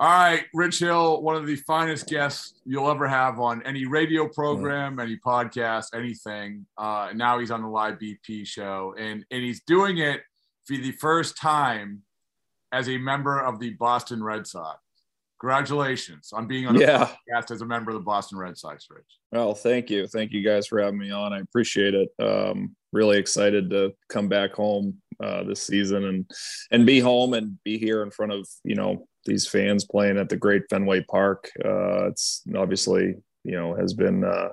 All right, Rich Hill, one of the finest guests you'll ever have on any radio program, any podcast, anything. Uh, now he's on the live BP show, and and he's doing it for the first time as a member of the Boston Red Sox. Congratulations on being on the yeah. podcast as a member of the Boston Red Sox, Rich. Well, thank you, thank you guys for having me on. I appreciate it. Um, really excited to come back home uh, this season and and be home and be here in front of you know these fans playing at the great Fenway Park. Uh, it's obviously, you know, has been uh,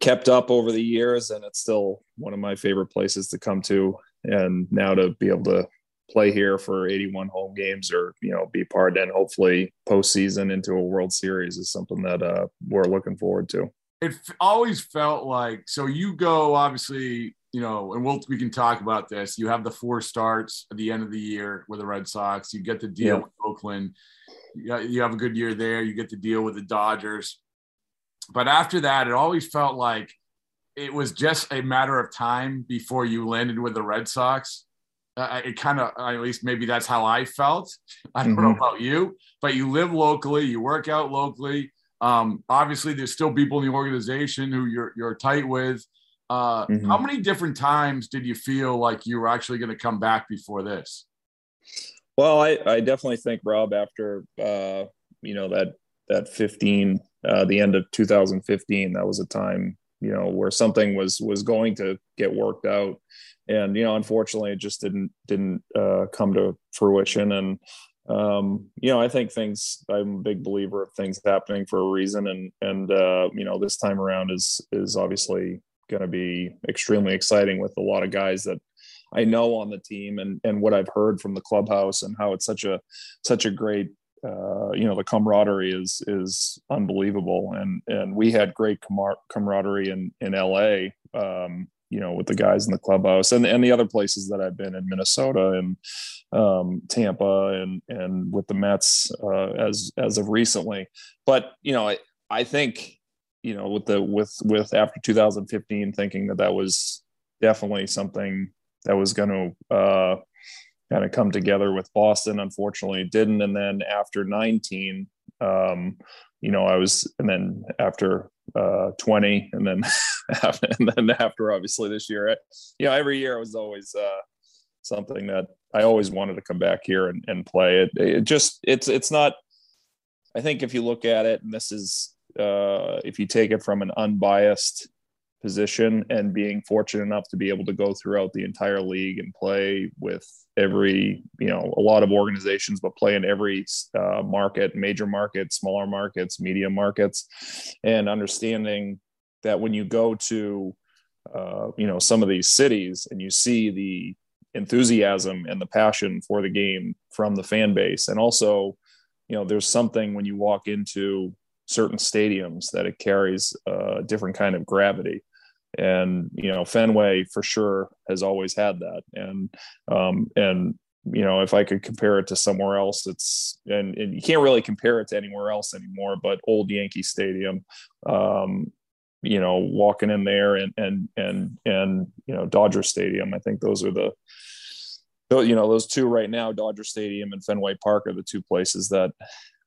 kept up over the years, and it's still one of my favorite places to come to. And now to be able to play here for 81 home games, or you know, be part and hopefully postseason into a World Series is something that uh, we're looking forward to. It always felt like so. You go obviously you know, and we'll we can talk about this. You have the four starts at the end of the year with the Red Sox. You get the deal yeah. with Oakland. You have a good year there. You get the deal with the Dodgers. But after that, it always felt like it was just a matter of time before you landed with the Red Sox. Uh, it kind of, at least maybe that's how I felt. I don't mm-hmm. know about you, but you live locally, you work out locally. Um, obviously, there's still people in the organization who you're you're tight with. Uh, mm-hmm. How many different times did you feel like you were actually going to come back before this? Well, I, I definitely think Rob, after uh, you know that that 15, uh, the end of 2015, that was a time you know where something was was going to get worked out, and you know unfortunately it just didn't didn't uh, come to fruition. And um, you know I think things. I'm a big believer of things happening for a reason, and and uh, you know this time around is is obviously going to be extremely exciting with a lot of guys that I know on the team and and what I've heard from the clubhouse and how it's such a such a great uh, you know the camaraderie is is unbelievable and and we had great camar- camaraderie in in LA um, you know with the guys in the clubhouse and and the other places that I've been in Minnesota and um, Tampa and and with the Mets uh, as as of recently but you know I I think you know, with the with with after 2015, thinking that that was definitely something that was going to uh, kind of come together with Boston. Unfortunately, it didn't. And then after 19, um, you know, I was, and then after uh, 20, and then and then after obviously this year, I, you know, every year was always uh, something that I always wanted to come back here and, and play. It, it just it's it's not. I think if you look at it, and this is uh, if you take it from an unbiased position and being fortunate enough to be able to go throughout the entire league and play with every you know a lot of organizations but play in every uh, market major markets smaller markets medium markets. And understanding that when you go to uh, you know some of these cities and you see the enthusiasm and the passion for the game from the fan base and also you know there's something when you walk into certain stadiums that it carries a different kind of gravity and you know fenway for sure has always had that and um and you know if i could compare it to somewhere else it's and, and you can't really compare it to anywhere else anymore but old yankee stadium um you know walking in there and and and and you know dodger stadium i think those are the you know those two right now dodger stadium and fenway park are the two places that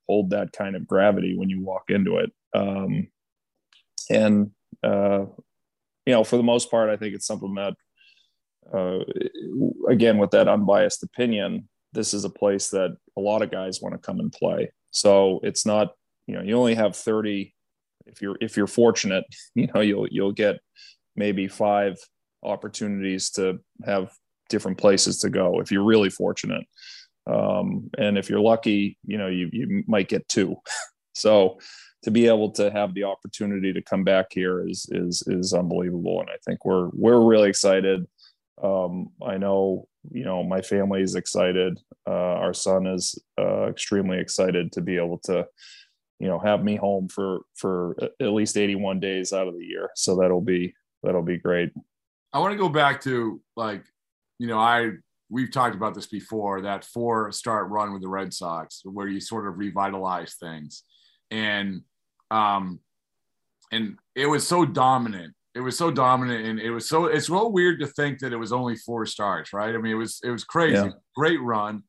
hold that kind of gravity when you walk into it. Um, and uh, you know, for the most part, I think it's something that, uh, again, with that unbiased opinion, this is a place that a lot of guys want to come and play. So it's not, you know, you only have 30. If you're if you're fortunate, you know, you'll you'll get maybe five opportunities to have different places to go if you're really fortunate. Um, and if you're lucky, you know, you, you might get two. so to be able to have the opportunity to come back here is, is, is unbelievable. And I think we're, we're really excited. Um, I know, you know, my family is excited. Uh, our son is uh, extremely excited to be able to, you know, have me home for, for at least 81 days out of the year. So that'll be, that'll be great. I want to go back to like, you know, I we've talked about this before that four start run with the Red Sox where you sort of revitalize things. And um and it was so dominant. It was so dominant and it was so it's real weird to think that it was only four starts, right? I mean, it was it was crazy. Yeah. Great run.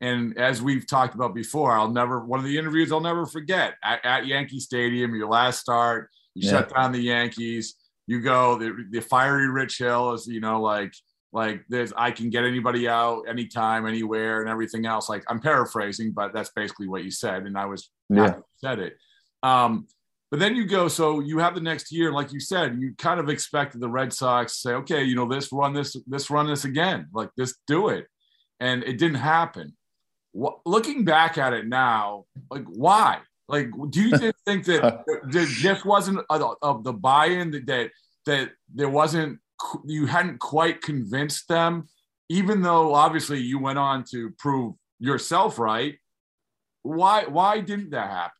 And as we've talked about before, I'll never one of the interviews I'll never forget at, at Yankee Stadium, your last start, you yeah. shut down the Yankees. You go the, the fiery Rich Hill is you know like like there's I can get anybody out anytime, anywhere, and everything else. Like I'm paraphrasing, but that's basically what you said, and I was yeah said it. Um, but then you go, so you have the next year, like you said, you kind of expected the Red Sox to say, okay, you know, this run this, this run this again, like this, do it, and it didn't happen. What, looking back at it now, like why? Like, do you think that this wasn't of the buy-in that, that that there wasn't you hadn't quite convinced them, even though obviously you went on to prove yourself right? Why why didn't that happen?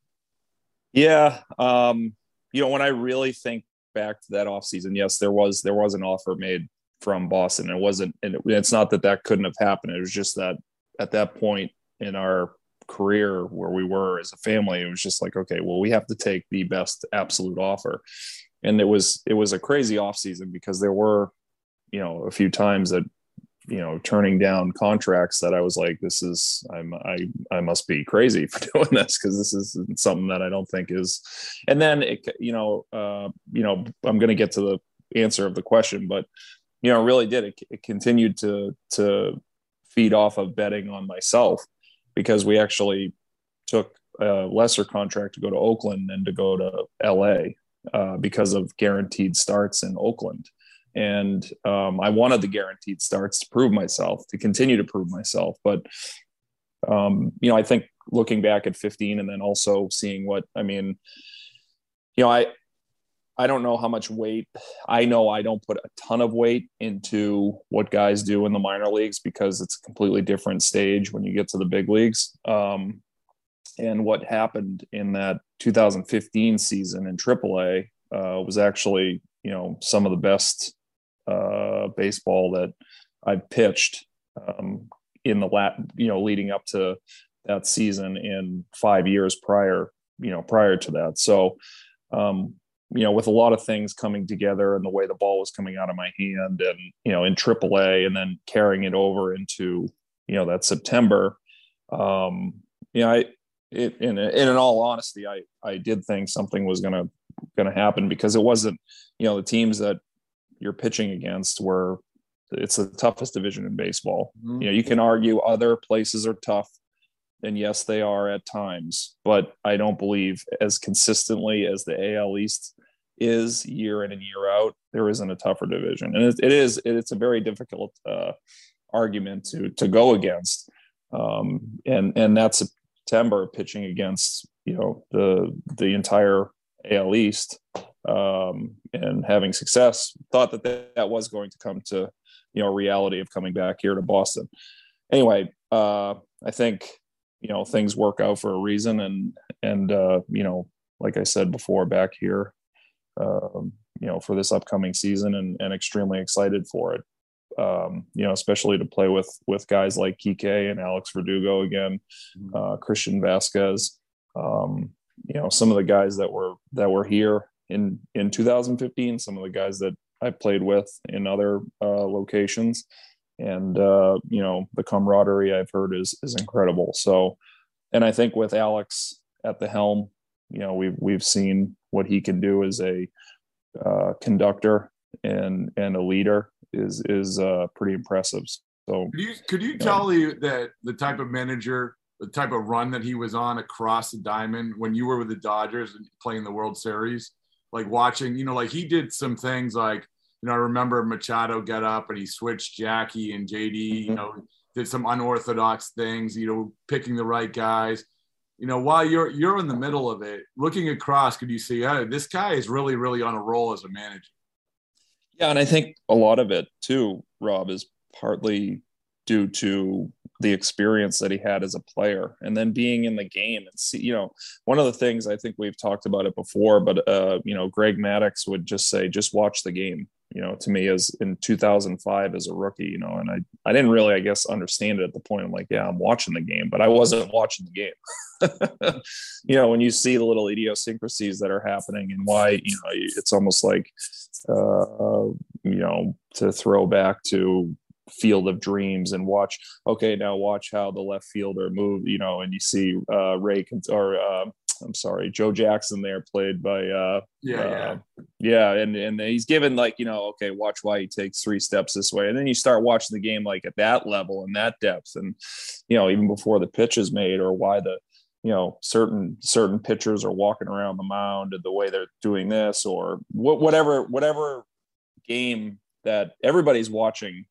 Yeah. Um, you know, when I really think back to that offseason, yes, there was there was an offer made from Boston. It wasn't, and it, it's not that that couldn't have happened. It was just that at that point in our career where we were as a family, it was just like, okay, well, we have to take the best absolute offer. And it was it was a crazy offseason because there were, you know, a few times that you know turning down contracts that I was like, this is I'm I I must be crazy for doing this because this is something that I don't think is. And then it you know uh, you know I'm to get to the answer of the question, but you know really did it, it continued to to feed off of betting on myself because we actually took a lesser contract to go to Oakland than to go to LA uh, because of guaranteed starts in Oakland and um, I wanted the guaranteed starts to prove myself, to continue to prove myself. But um, you know, I think looking back at 15 and then also seeing what I mean, you know, I I don't know how much weight. I know I don't put a ton of weight into what guys do in the minor leagues because it's a completely different stage when you get to the big leagues. Um, and what happened in that 2015 season in AAA uh, was actually, you know, some of the best uh, baseball that I've pitched um, in the lat, you know, leading up to that season in five years prior, you know, prior to that. So, um, you know, with a lot of things coming together and the way the ball was coming out of my hand and, you know, in AAA and then carrying it over into, you know, that September, um, you know, I, it, in, all honesty, I, I did think something was going to, going to happen because it wasn't, you know, the teams that you're pitching against where it's the toughest division in baseball. Mm-hmm. You know, you can argue other places are tough, and yes, they are at times, but I don't believe as consistently as the AL East is year in and year out, there isn't a tougher division, and it, it is it's a very difficult uh, argument to to go against, um, and and that's September pitching against you know the the entire AL East um, and having success. Thought that, that that was going to come to you know reality of coming back here to Boston. Anyway, uh, I think you know things work out for a reason, and and uh, you know like I said before, back here, um, you know for this upcoming season, and and extremely excited for it. Um, you know, especially to play with with guys like Kike and Alex Verdugo again, mm-hmm. uh, Christian Vazquez. Um, you know, some of the guys that were that were here in in 2015 some of the guys that i played with in other uh, locations. And uh, you know the camaraderie i've heard is is incredible. So and i think with alex at the helm you know we've we've seen what he can do as a uh, conductor and and a leader is is uh, pretty impressive. So could you could you, you tell know, you that the type of manager the type of run that he was on across the diamond when you were with the Dodgers and playing the World Series like watching, you know, like he did some things like, you know, I remember Machado get up and he switched Jackie and JD, you mm-hmm. know, did some unorthodox things, you know, picking the right guys. You know, while you're you're in the middle of it, looking across, could you see, hey, this guy is really, really on a roll as a manager? Yeah, and I think a lot of it too, Rob, is partly due to the experience that he had as a player and then being in the game and see you know one of the things i think we've talked about it before but uh you know greg maddux would just say just watch the game you know to me as in 2005 as a rookie you know and i i didn't really i guess understand it at the point i'm like yeah i'm watching the game but i wasn't watching the game. You know when you see the little idiosyncrasies that are happening and why you know it's almost like uh you know to throw back to field of dreams and watch okay now watch how the left fielder move you know and you see uh ray or uh, i'm sorry joe jackson there played by uh yeah uh, yeah. yeah and and he's given like you know okay watch why he takes three steps this way. And then you start watching the game like at that level and that depth and you know even before the pitch is made or why the you know certain certain pitchers are walking around the mound and the way they're doing this or wh- whatever whatever game that everybody's watching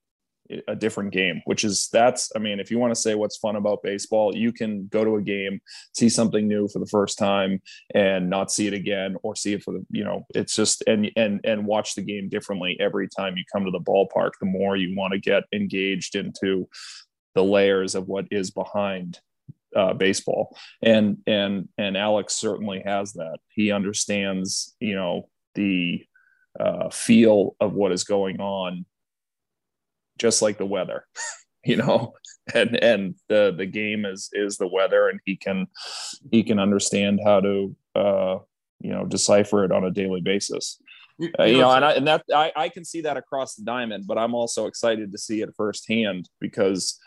a different game which is that's i mean if you want to say what's fun about baseball you can go to a game see something new for the first time and not see it again or see it for the you know it's just and and and watch the game differently every time you come to the ballpark the more you want to get engaged into the layers of what is behind uh, baseball. And and and alex certainly has that. He understands you know the uh, feel of what is going on just like the weather you know and and the the game is is the weather and he can he can understand how to uh you know decipher it on a daily basis. You, uh, you know, and I, and that I, I can see that across the diamond but i'm also excited to see it firsthand because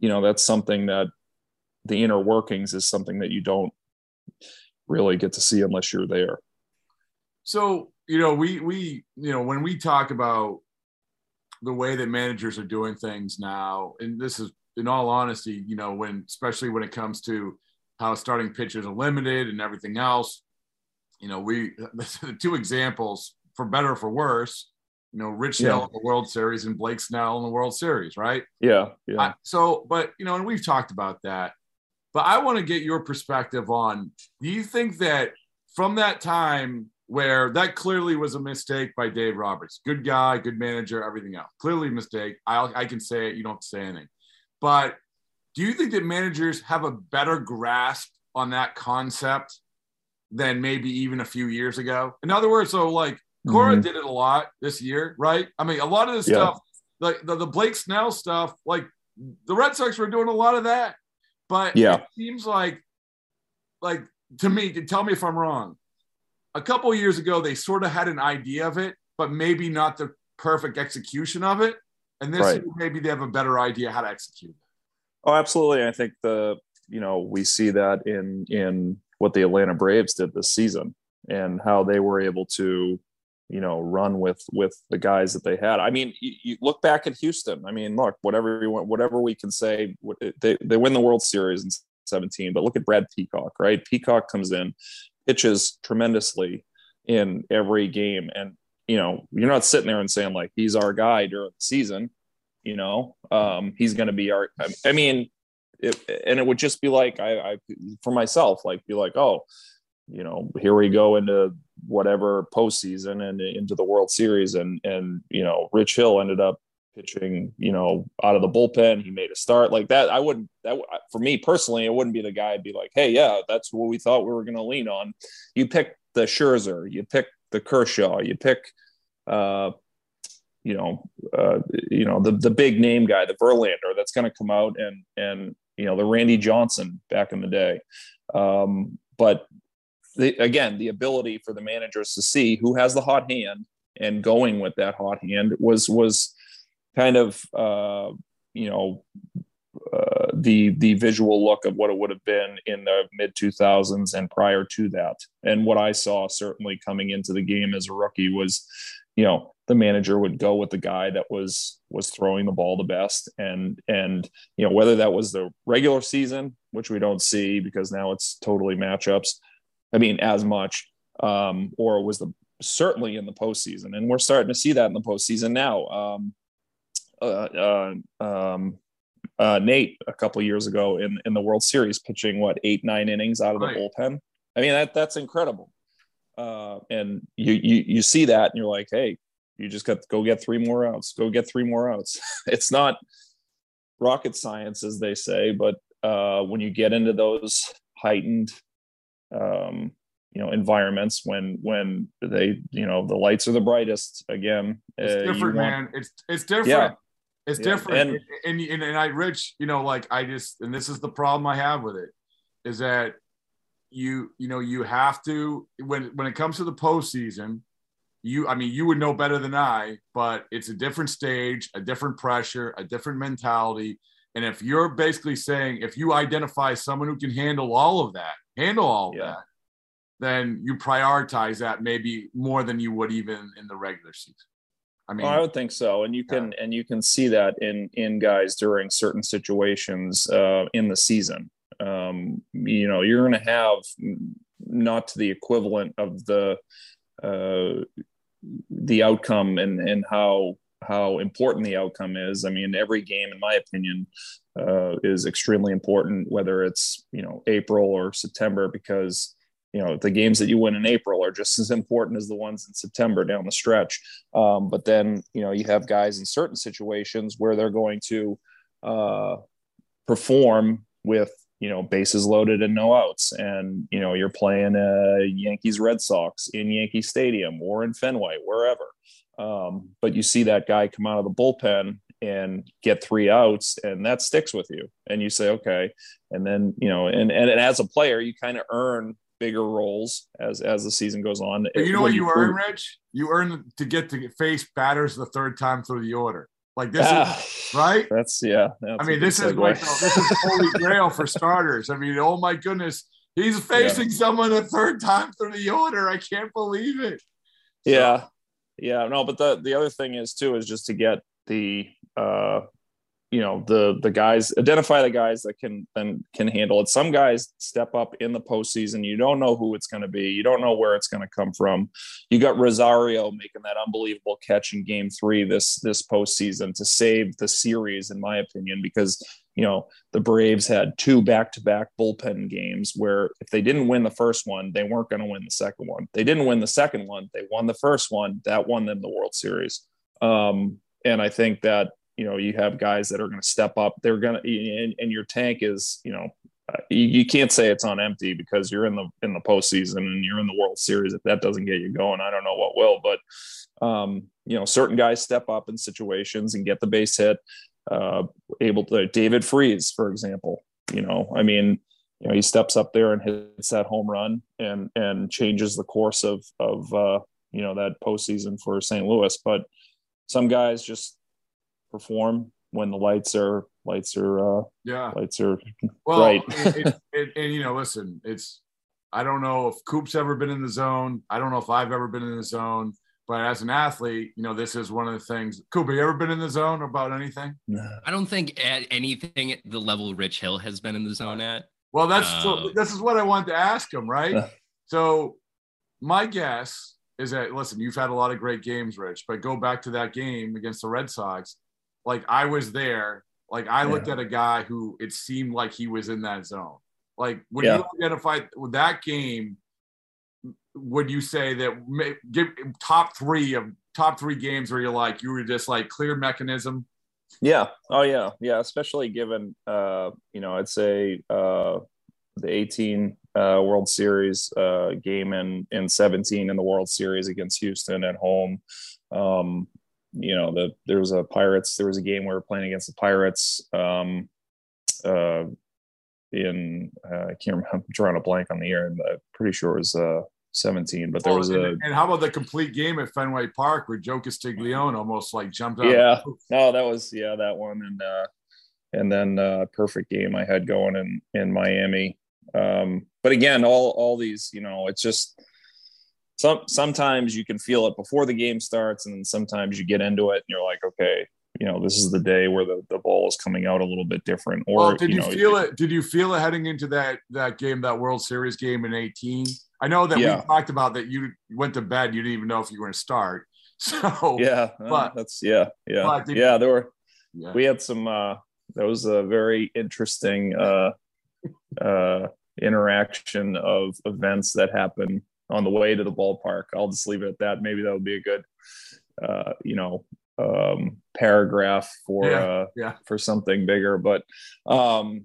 you know that's something that the inner workings is something that you don't really get to see unless you're there. So you know we we you know when we talk about the way that managers are doing things now, and this is in all honesty, you know, when especially when it comes to how starting pitchers are limited and everything else, you know, we the two examples for better or for worse, you know, Rich yeah. Hill in the World Series and Blake Snell in the World Series, right? Yeah, yeah. I, so, but you know, and we've talked about that, but I want to get your perspective on: Do you think that from that time where that clearly was a mistake by Dave Roberts. Good guy, good manager, everything else. Clearly a mistake. I, I can say it. You don't have to say anything. But do you think that managers have a better grasp on that concept than maybe even a few years ago? In other words, so like Cora mm-hmm. did it a lot this year, right? I mean, a lot of the yeah. stuff, like the, the Blake Snell stuff, like the Red Sox were doing a lot of that. But yeah. it seems like, like to me, tell me if I'm wrong, a couple years ago they sort of had an idea of it, but maybe not the perfect execution of it. And this right. maybe they have a better idea how to execute. Oh, absolutely. I think the you know we see that in in what the Atlanta Braves did this season and how they were able to you know run with with the guys that they had. I mean, you, you look back at Houston. I mean, look, whatever you want, whatever we can say, they they win the World Series in 17. But look at Brad Peacock, right? Peacock comes in, pitches tremendously in every game. And, you know, you're not sitting there and saying, like, he's our guy during the season, you know, um, he's going to be our, I mean, it, and it would just be like, I, I, for myself, like, be like, oh, you know, here we go into whatever postseason and into the World Series. And, and, you know, Rich Hill ended up pitching, you know, out of the bullpen. He made a start like that. I wouldn't, that for me personally, it wouldn't be the guy I'd be like, hey, yeah, that's what we thought we were going to lean on. You pick the Scherzer, you pick the Kershaw, you pick, uh, you know, uh, you know the the big name guy, the Verlander, that's going to come out and and you know the Randy Johnson back in the day. Um, but the, again, the ability for the managers to see who has the hot hand and going with that hot hand was was kind of uh, you know uh, the the visual look of what it would have been in the mid 2000s and prior to that. And what i saw certainly coming into the game as a rookie was you know the manager would go with the guy that was was throwing the ball the best. And and you know whether that was the regular season which we don't see because now it's totally matchups i mean as much um or was the certainly in the postseason. And we're starting to see that in the postseason now. Um uh, uh, um, uh, Nate a couple years ago in in the World Series, pitching what eight nine innings out of the right. bullpen. I mean that that's incredible. Uh, and you, you you see that and you're like, hey, you just got to go get three more outs. Go get three more outs. it's not rocket science, as they say, but uh, when you get into those heightened um, you know environments when when they you know the lights are the brightest again it's uh, different want, man it's it's different yeah. It's yeah. different. And, and, and, and I, Rich, you know, like I just, and this is the problem I have with it is that you, you know, you have to, when, when it comes to the postseason, you, I mean, you would know better than I, but it's a different stage, a different pressure, a different mentality. And if you're basically saying, if you identify someone who can handle all of that, handle all yeah. that, then you prioritize that maybe more than you would even in the regular season. I mean, I would think so, and you can yeah. and you can see that in in guys during certain situations uh, in the season. Um, you know, you're going to have not to the equivalent of the uh, the outcome and and how how important the outcome is. I mean, every game, in my opinion, uh, is extremely important, whether it's you know April or September, because you know the games that you win in April are just as important as the ones in September down the stretch. Um, but then you know you have guys in certain situations where they're going to uh, perform with you know bases loaded and no outs, and you know you're playing a Yankees Red Sox in Yankee Stadium or in Fenway wherever. Um, but you see that guy come out of the bullpen and get three outs and that sticks with you and you say okay and then you know and and, and as a player you kind of earn bigger roles as as the season goes on. But you know what you, you earn, Rich? You earn to get to face batters the third time through the order. Like this ah, is right. That's yeah. That's I mean, this is like this is holy grail for starters. I mean, oh my goodness, he's facing yeah. someone the third time through the order. I can't believe it. So. Yeah, yeah. No, but the the other thing is too is just to get the uh you know the the guys identify the guys that can then can handle it. Some guys step up in the postseason. You don't know who it's going to be. You don't know where it's going to come from. You got Rosario making that unbelievable catch in Game Three this this postseason to save the series, in my opinion, because you know the Braves had two back to back bullpen games where if they didn't win the first one, they weren't going to win the second one. They didn't win the second one. They won the first one. That won them the World Series. Um, and I think that you know you have guys that are going to step up they're going to and, and, your tank is you know uh, you, you, can't say it's on empty because you're in the in the postseason and you're in the World Series. If that doesn't get you going, I don't know what will. But um, you know, certain guys step up in situations and get the base hit. Uh, able to David Freese, for example. You know, I mean, you know, he steps up there and hits that home run and and changes the course of of uh, you know that postseason for St. Louis. But some guys just perform when the lights are lights are uh yeah. lights are well, right and, and, and, you know listen it's i don't know if coop's ever been in the zone. I don't know if i've ever been in the zone. But as an athlete you know this is one of the things. Coop have you ever been in the zone about anything? I don't think at anything at the level rich hill has been in the zone at. Well that's uh, so this is what i wanted to ask him right? So my guess is that listen you've had a lot of great games rich but go back to that game against the red sox like I was there. Like I yeah. looked at a guy who it seemed like he was in that zone. Like when yeah. you identify with that game, would you say that give top three of top three games where you're like you were just like clear mechanism? Yeah. Oh yeah. Yeah. Especially given uh, you know, I'd say uh the 18 uh, World Series uh, game in in 17 in the World Series against Houston at home. Um, you know, the there was a Pirates. There was a game we were playing against the Pirates. Um, uh, in uh, I can't remember. I'm drawing a blank on the year. I'm pretty sure it was uh, 17. But there was and, a. And how about the complete game at Fenway Park where Joe Castiglione almost like jumped out? Yeah. No, that was yeah that one and uh, and then uh, perfect game I had going in in Miami. Um, but again, all all these you know it's just some sometimes you can feel it before the game starts, and then sometimes you get into it and you're like, okay, you know, this is the day where the, the ball is coming out a little bit different. Or well, did you, know, feel it? Did you feel it heading into that that game, that World Series game in 18? I know that yeah. we talked about that you went to bed, you didn't even know if you were going to start. So yeah, but that's yeah, yeah, yeah. There were yeah. we had some. uh That was a very interesting uh uh interaction of events that happened on the way to the ballpark. I'll just leave it at that. Maybe that would be a good, uh, you know, um, paragraph for yeah, uh, yeah. for something bigger. But um,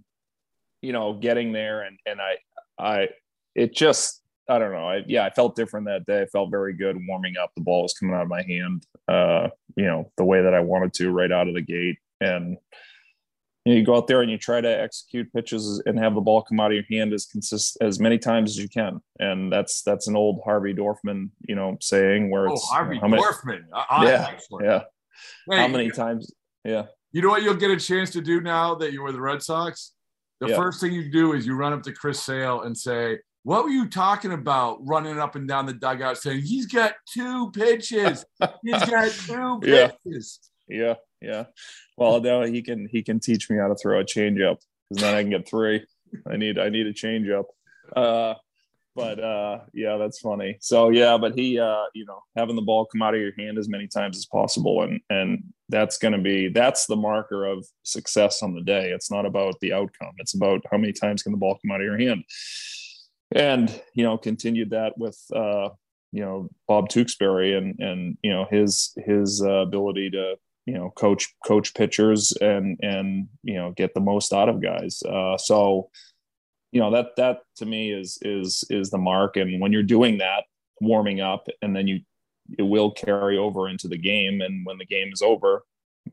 you know, getting there and and I I it just I don't know. I, yeah, I felt different that day. I felt very good warming up. The ball was coming out of my hand, uh, you know, the way that I wanted to right out of the gate. And you, know, you go out there and you try to execute pitches and have the ball come out of your hand as consist as many times as you can. And that's that's an old Harvey Dorfman, you know, saying where Oh, it's Harvey you know, many- Dorfman. Uh, yeah, excellent. yeah. How many times? Yeah. You know what you'll get a chance to do now that you're with the Red Sox? The Yeah. first thing you do is you run up to Chris Sale and say, What were you talking about running up and down the dugout saying he's got two pitches? He's got two pitches. Yeah, yeah. Well, now he can he can teach me how to throw a changeup because then I can get three. I need I need a changeup. Uh, but uh, yeah, that's funny. So yeah, but he uh, you know having the ball come out of your hand as many times as possible, and and that's going to be that's the marker of success on the day. It's not about the outcome. It's about how many times can the ball come out of your hand. And you know, continued that with uh, you know Bob Tewksbury and and you know his his uh, ability to you know coach coach pitchers and and you know get the most out of guys. Uh, so you know that that to me is is is the mark. And when you're doing that, warming up, and then you it will carry over into the game. And when the game is over,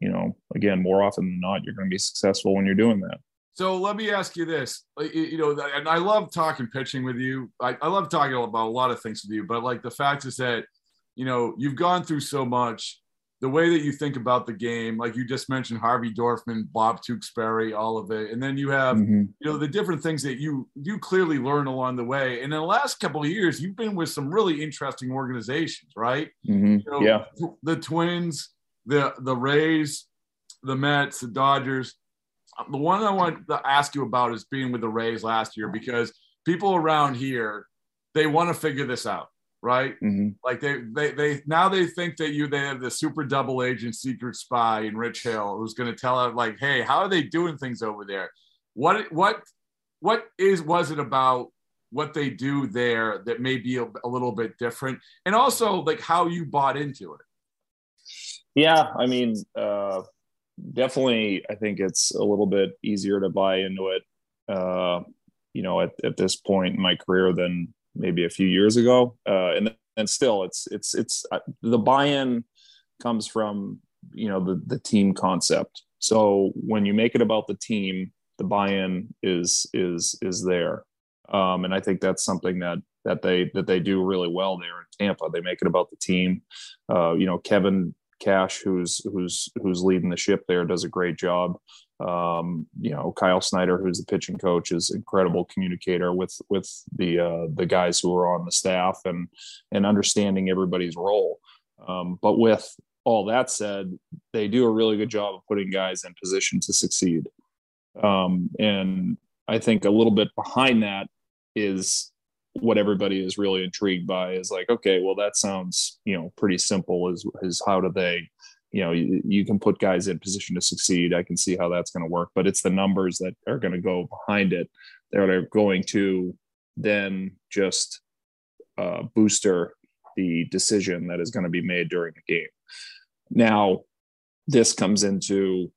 you know, again, more often than not, you're going to be successful when you're doing that. So let me ask you this. You know, and I love talking pitching with you. I, I love talking about a lot of things with you, but like the fact is that, you know, you've gone through so much. The way that you think about the game, like you just mentioned, Harvey Dorfman, Bob Tewksbury, all of it, and then you have, Mhm. you know, the different things that you you clearly learn along the way. And in the last couple of years, you've been with some really interesting organizations, right? Mhm. You know, Yeah. the Twins, the the Rays, the Mets, the Dodgers. The one I want to ask you about is being with the Rays last year because people around here they want to figure this out, right? Mhm. Like they they they now they think that you they have the super double agent secret spy in Rich Hill who's going to tell it like, hey, how are they doing things over there? What what what is was it about what they do there that may be a, a little bit different, and also like how you bought into it. Yeah, I mean, uh, definitely, I think it's a little bit easier to buy into it, uh, you know, at, at this point in my career than maybe a few years ago. Uh, and and still, it's it's it's uh, the buy-in comes from you know the the team concept. So when you make it about the team, the buy-in is is is there, um, and I think that's something that that they that they do really well there in Tampa. They make it about the team. Uh, you know, Kevin Cash, who's who's who's leading the ship there, does a great job. Um, you know, Kyle Snyder, who's the pitching coach, is incredible communicator with with the uh, the guys who are on the staff and and understanding everybody's role. Um, but with all that said, they do a really good job of putting guys in position to succeed. Um, and I think a little bit behind that is what everybody is really intrigued by is like, okay, well, that sounds, you know, pretty simple is, is how do they, you know, you, you can put guys in position to succeed. I can see how that's going to work, but it's the numbers that are going to go behind it that are going to then just uh, booster the decision that is going to be made during the game. Now, this comes into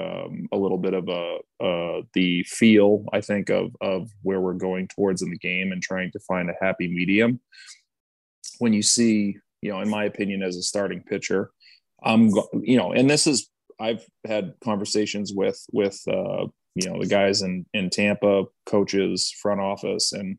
um, a little bit of a uh, the feel I think of of where we're going towards in the game and trying to find a happy medium. When you see, you know, in my opinion, as a starting pitcher, I'm you know, and this is I've had conversations with with uh, you know the guys in in Tampa, coaches, front office, and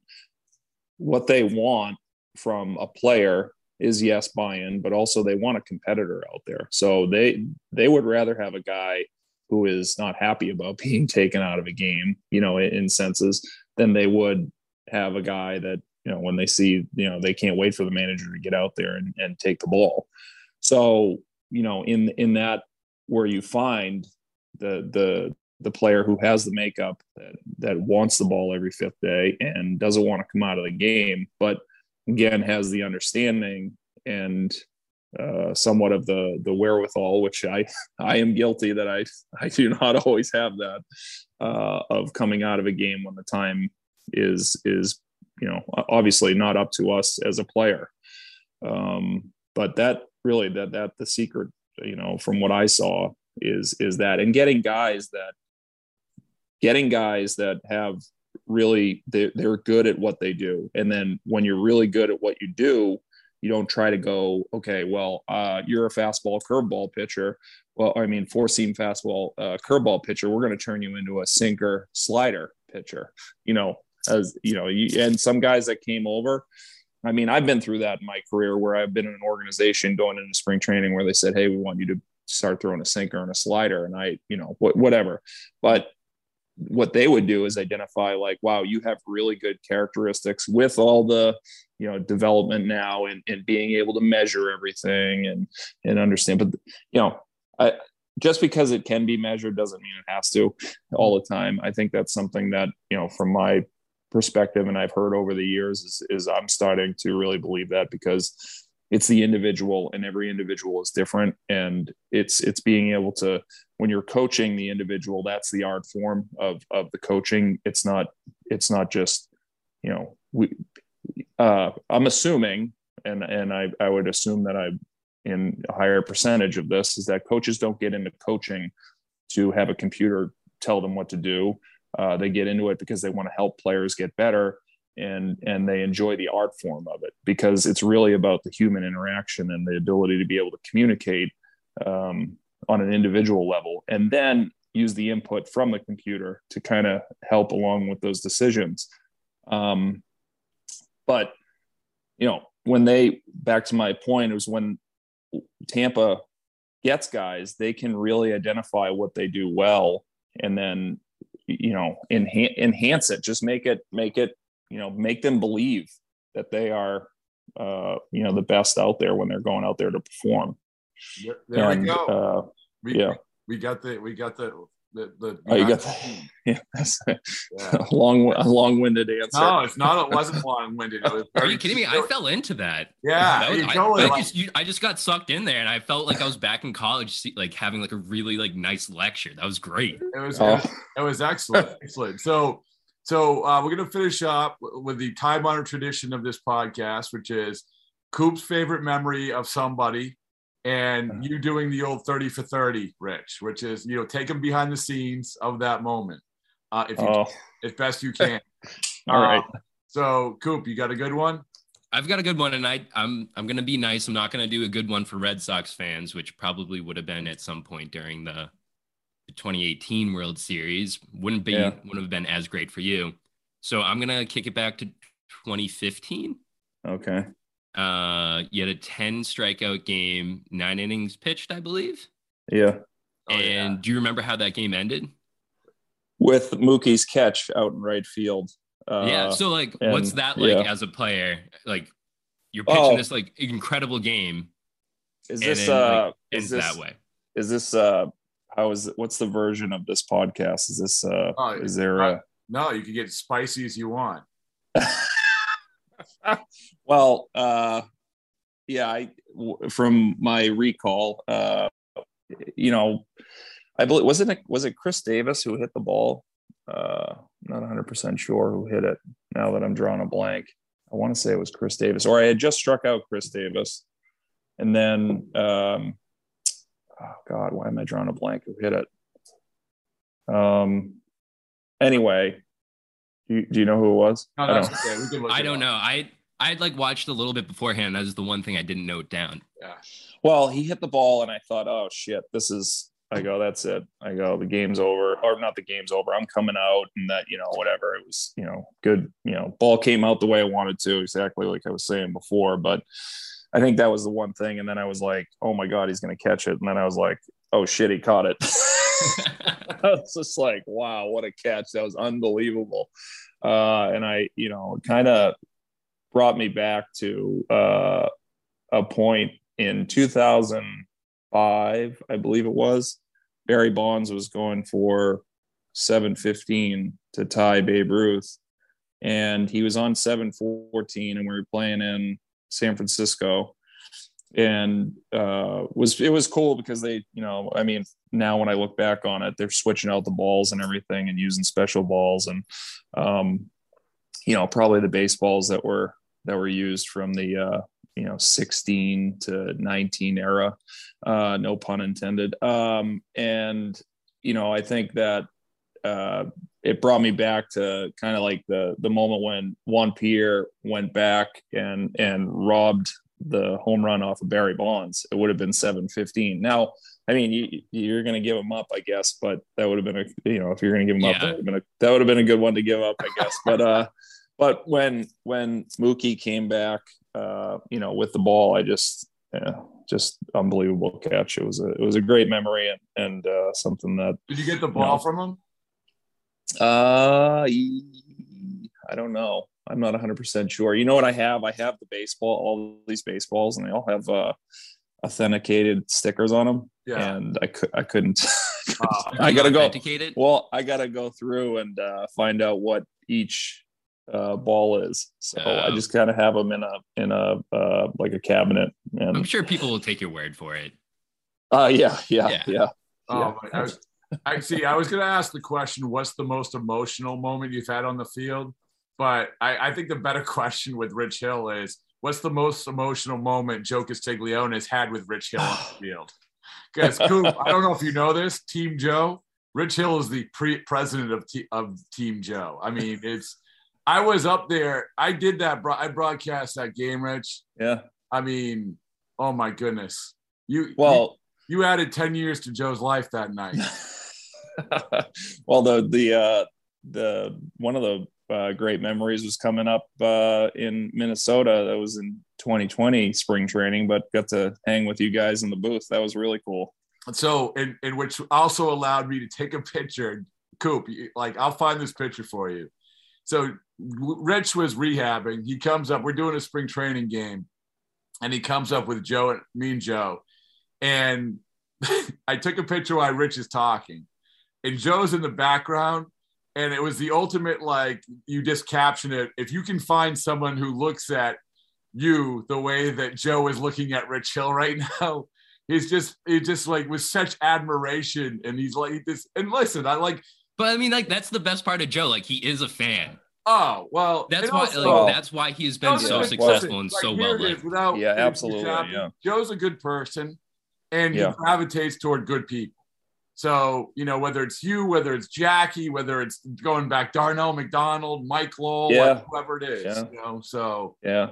what they want from a player is yes buy-in but also they want a competitor out there so they they would rather have a guy who is not happy about being taken out of a game you know in, senses than they would have a guy that you know when they see you know they can't wait for the manager to get out there and, and take the ball. So you know in in that where you find the the the player who has the makeup that, that wants the ball every fifth day and doesn't want to come out of the game but again has the understanding and uh, somewhat of the the wherewithal, which I I am guilty that I I do not always have that uh, of coming out of a game when the time is is you know obviously not up to us as a player, um, but that really that that the secret you know from what I saw is is that and getting guys that getting guys that have really they're, they're good at what they do. And then when you're really good at what you do you don't try to go, okay, well, uh, you're a fastball curveball pitcher. Well, I mean, four seam fastball uh, curveball pitcher. We're going to turn you into a sinker slider pitcher. You know, as you know, you, and some guys that came over. I mean, I've been through that in my career where I've been in an organization going into spring training where they said, "Hey, we want you to start throwing a sinker and a slider," and I, you know, wh- whatever. But what they would do is identify like wow you have really good characteristics with all the you know development now and, and being able to measure everything and and understand. But you know I, just because it can be measured doesn't mean it has to all the time. I think that's something that you know from my perspective and i've heard over the years is, is i'm starting to really believe that because it's the individual and every individual is different. And it's it's being able to when you're coaching the individual that's the art form of of the coaching. It's not it's not just you know we uh i'm assuming and and i i would assume that i in a higher percentage of this is that coaches don't get into coaching to have a computer tell them what to do. Uh, they get into it because they want to help players get better and and they enjoy the art form of it because it's really about the human interaction and the ability to be able to communicate um, on an individual level and then use the input from the computer to kind of help along with those decisions. Um, but you know when they back to my point it was when tampa gets guys they can really identify what they do well and then you know enhance, enhance it just make it make it you know make them believe that they are uh, you know the best out there when they're going out there to perform. There and, we go. Uh, we, yeah, we got the we got the the, the oh, you got the, yeah, that's a, yeah. a long a long-winded answer. No, it's not. It wasn't long-winded. It was Are you kidding me? I fell into that. Yeah, that was, I, totally I, like, just, you, I just got sucked in there, and I felt like I was back in college, like having like a really like nice lecture. That was great. It was oh. it, was, it was excellent, excellent. So so uh, we're going to finish up with the time honored tradition of this podcast, which is Coop's favorite memory of somebody and uh-huh. you doing the old 30 for 30, Rich, which is, you know, take them behind the scenes of that moment. Uh, if you oh. as best you can. All right. Uh, so Coop, you got a good one? I've got a good one, and I, I'm I'm gonna be nice. I'm not gonna do a good one for Red Sox fans, which probably would have been at some point during the 2018 World Series. Wouldn't be yeah. wouldn't have been as great for you. So I'm gonna kick it back to 2015. Okay. Uh, you had a 10 strikeout game, nine innings pitched, I believe. Yeah. Oh, and yeah. do you remember how that game ended? With Mookie's catch out in right field. Uh, yeah. So like, and, what's that like yeah. as a player? Like, you're pitching oh. this like incredible game. Is this then, uh? Like, is this, that way? Is this uh how is what's the version of this podcast? Is this uh oh, is there a no you can get spicy as you want. Well uh yeah i from my recall uh you know i believe wasn't it was it chris davis who hit the ball? Uh not 100% sure who hit it now that i'm drawing a blank. I want to say it was chris davis or i had just struck out chris davis. And then um oh God, why am I drawing a blank? Who hit it? Um. Anyway, do you, do you know who it was? No, I don't. Okay. I don't know. I I'd like watched a little bit beforehand. That was the one thing I didn't note down. Yeah. Well, he hit the ball, and I thought, oh shit, this is. I go, that's it. I go, the game's over, or not the game's over. I'm coming out, and that you know, whatever. It was, you know, good. You know, ball came out the way I wanted to, exactly like I was saying before. But I think that was the one thing. And then I was like, oh my God, he's going to catch it. And then I was like, oh shit, he caught it. I was just like, wow, what a catch. That was unbelievable. Uh, and I, you know, kind of brought me back to uh, a point in 2005, I believe it was. Barry Bonds was going for 715 to tie Babe Ruth. And he was on 714, and we were playing in San Francisco, and uh, was it was cool because they, you know, I mean, now when I look back on it, they're switching out the balls and everything and using special balls and, um, you know, probably the baseballs that were that were used from the uh, you know 16 to 19 era, uh, no pun intended. Um, and you know, I think that uh, it brought me back to kind of like the the moment when Juan Pierre went back and and robbed the home run off of Barry Bonds, it would have been 715. Now, I mean, you, you're going to give him up, I guess, but that would have been a, you know, if you're going to give him yeah. up, that would, have been a, that would have been a good one to give up, I guess. but, uh, but when, when Mookie came back, uh, you know, with the ball, I just, yeah, just unbelievable catch. It was a, it was a great memory and, and, uh, something that. Did you get the ball you know, from him? Uh, I don't know. I'm not 100% sure. You know what I have? I have the baseball, all these baseballs, and they all have uh, authenticated stickers on them. Yeah. And I could I couldn't. Uh, I gotta go. Well, I gotta go through and uh, find out what each uh, ball is. So I just kind of have them in a in a uh, like a cabinet. And I'm sure people will take your word for it. Uh yeah, yeah, yeah. yeah. Oh, yeah. I, was, I see. I was gonna ask the question: What's the most emotional moment you've had on the field? But I, I think the better question with Rich Hill is what's the most emotional moment Joe Castiglione has had with Rich Hill on the field? Because Coop, I don't know if you know this, Team Joe. Rich Hill is the pre- president of, T- of Team Joe. I mean, it's. I was up there. I did that. I broadcast that game, Rich. Yeah. I mean, oh my goodness. You well, you, you added ten years to Joe's life that night. well, the the uh, the one of the uh, great memories was coming up uh, in Minnesota. That was in 2020 spring training, but got to hang with you guys in the booth. That was really cool. So, in, in which also allowed me to take a picture. Coop, like I'll find this picture for you. So, Rich was rehabbing. He comes up. We're doing a spring training game, and he comes up with Joe and me and Joe, and I took a picture while Rich is talking, and Joe's in the background and it was the ultimate like you just caption it. If you can find someone who looks at you the way that joe is looking at rich hill right now he's just he just like with such admiration and he's like this and listen i like but i mean like that's the best part of joe like he is a fan. Oh well that's why also, like, that's why he has been so successful and so well without yeah absolutely yeah. joe's a good person and yeah. he gravitates toward good people so, you know, whether it's you, whether it's Jackie, whether it's going back Darnell McDonald, Mike Lowell, yeah. whoever it is, yeah. you know, so. Yeah.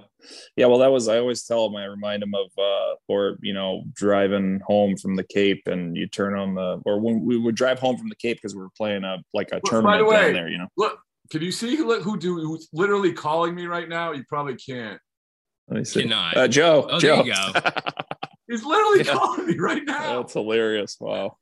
Yeah. Well, that was, I always tell him, I remind him of, uh, or, you know, driving home from the Cape and you turn on the, or when we would drive home from the Cape because we were playing a, like a tournament way, down there, you know. Look, can you see who, who do, who's literally calling me right now? You probably can't. Let me see. Cannot. Uh, Joe. Oh, Joe. there you go. He's literally yeah. calling me right now. That's hilarious. Wow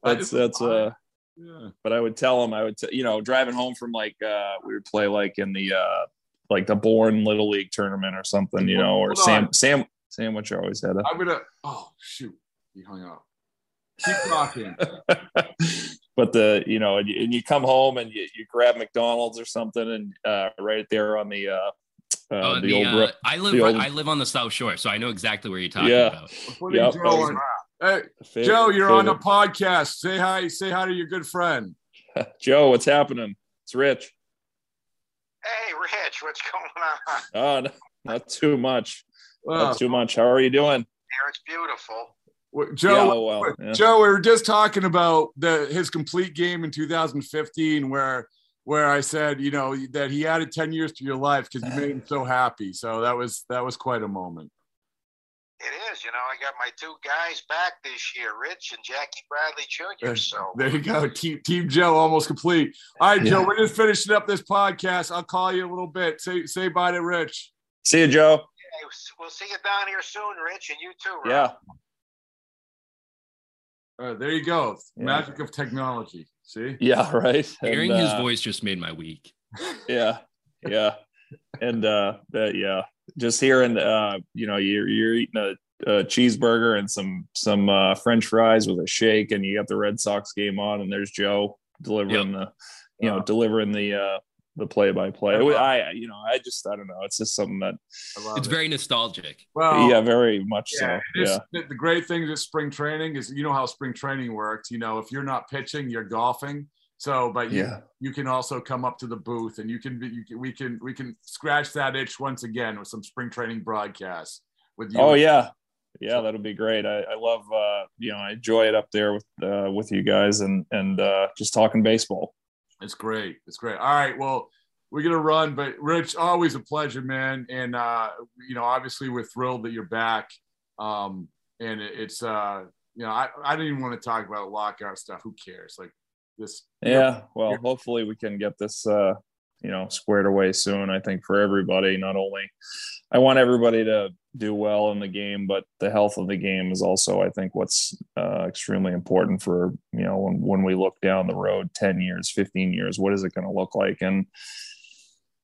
that's that's uh yeah. but I would tell him I would t- you know driving home from like uh we would play like in the uh like the Bourne Little League tournament or something, you know, or Sam Sam sandwich I always had a I'm gonna oh shoot, he hung up. Keep talking. but the you know and you, and you come home and you, you grab McDonald's or something and uh right there on the uh uh, oh, the, the old, uh, I live old, I live on the South Shore, so I know exactly where you're talking yeah. about. Yep. Hey, favorite, Joe, you're favorite. on the podcast. Say hi. Say hi to your good friend. Joe, what's happening? It's Rich. Hey, Rich, what's going on? Oh, no, not too much. Well, not too much. How are you doing? Here, it's beautiful. Joe, yeah, oh, well, yeah. Joe, we were just talking about the his complete game in 2015, where where I said, you know, that he added 10 years to your life because you made him so happy. So that was that was quite a moment. It is. You know, I got my two guys back this year, Rich and Jackie Bradley Jr. So there you go. Team, Team Joe almost complete. All right, yeah. Joe, we're just finishing up this podcast. I'll call you a little bit. Say say bye to Rich. See you, Joe. we'll see you down here soon, Rich, and you too. Rob. Yeah. All right, there you go. Yeah. Magic of technology. See? Yeah, right. Hearing and, uh, his voice just made my week. Yeah. Yeah. and uh, uh yeah, just hearing uh you know you're you're eating a, a cheeseburger and some some uh, french fries with a shake and you got the red sox game on and there's joe delivering yep. the you know delivering the uh the play by play i you know i just i don't know. It's just something that it's it. very nostalgic. Well yeah very much yeah, so is, yeah. the great thing is spring training is you know how spring training works you know if you're not pitching you're golfing so, but you, yeah. you can also come up to the booth and you can be, you can, we can, we can scratch that itch once again with some spring training broadcasts with you. Oh yeah. Yeah, that'll be great. I, I love, uh, you know, I enjoy it up there with, uh, with you guys and, and, uh, just talking baseball. It's great. It's great. All right. Well, we're gonna run, but Rich, always a pleasure, man. And uh, you know, obviously, we're thrilled that you're back. Um, and it, it's uh, you know, I, I didn't even want to talk about lockout stuff. Who cares? Like this. Yeah. Well, hopefully we can get this uh, you know, squared away soon. I think for everybody, not only I want everybody to do well in the game, but the health of the game is also, I think, what's uh, extremely important for you know when when we look down the road, ten years, fifteen years, what is it going to look like? And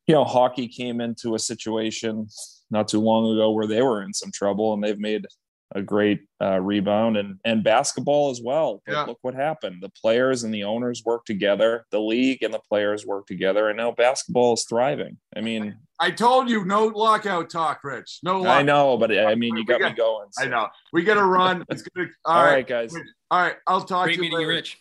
you know, hockey came into a situation not too long ago where they were in some trouble, and they've made a great uh, rebound and and basketball as well. But yeah. look what happened. The players and the owners work together. The league and the players work together, and now basketball is thriving. I mean, I told you no lockout talk, Rich. No, lockout. I know, but I mean, you got, got me going. So. I know. We got to run. It's gonna. all, all right. right, guys. All right, I'll talk Great to you. Great meeting you, Rich.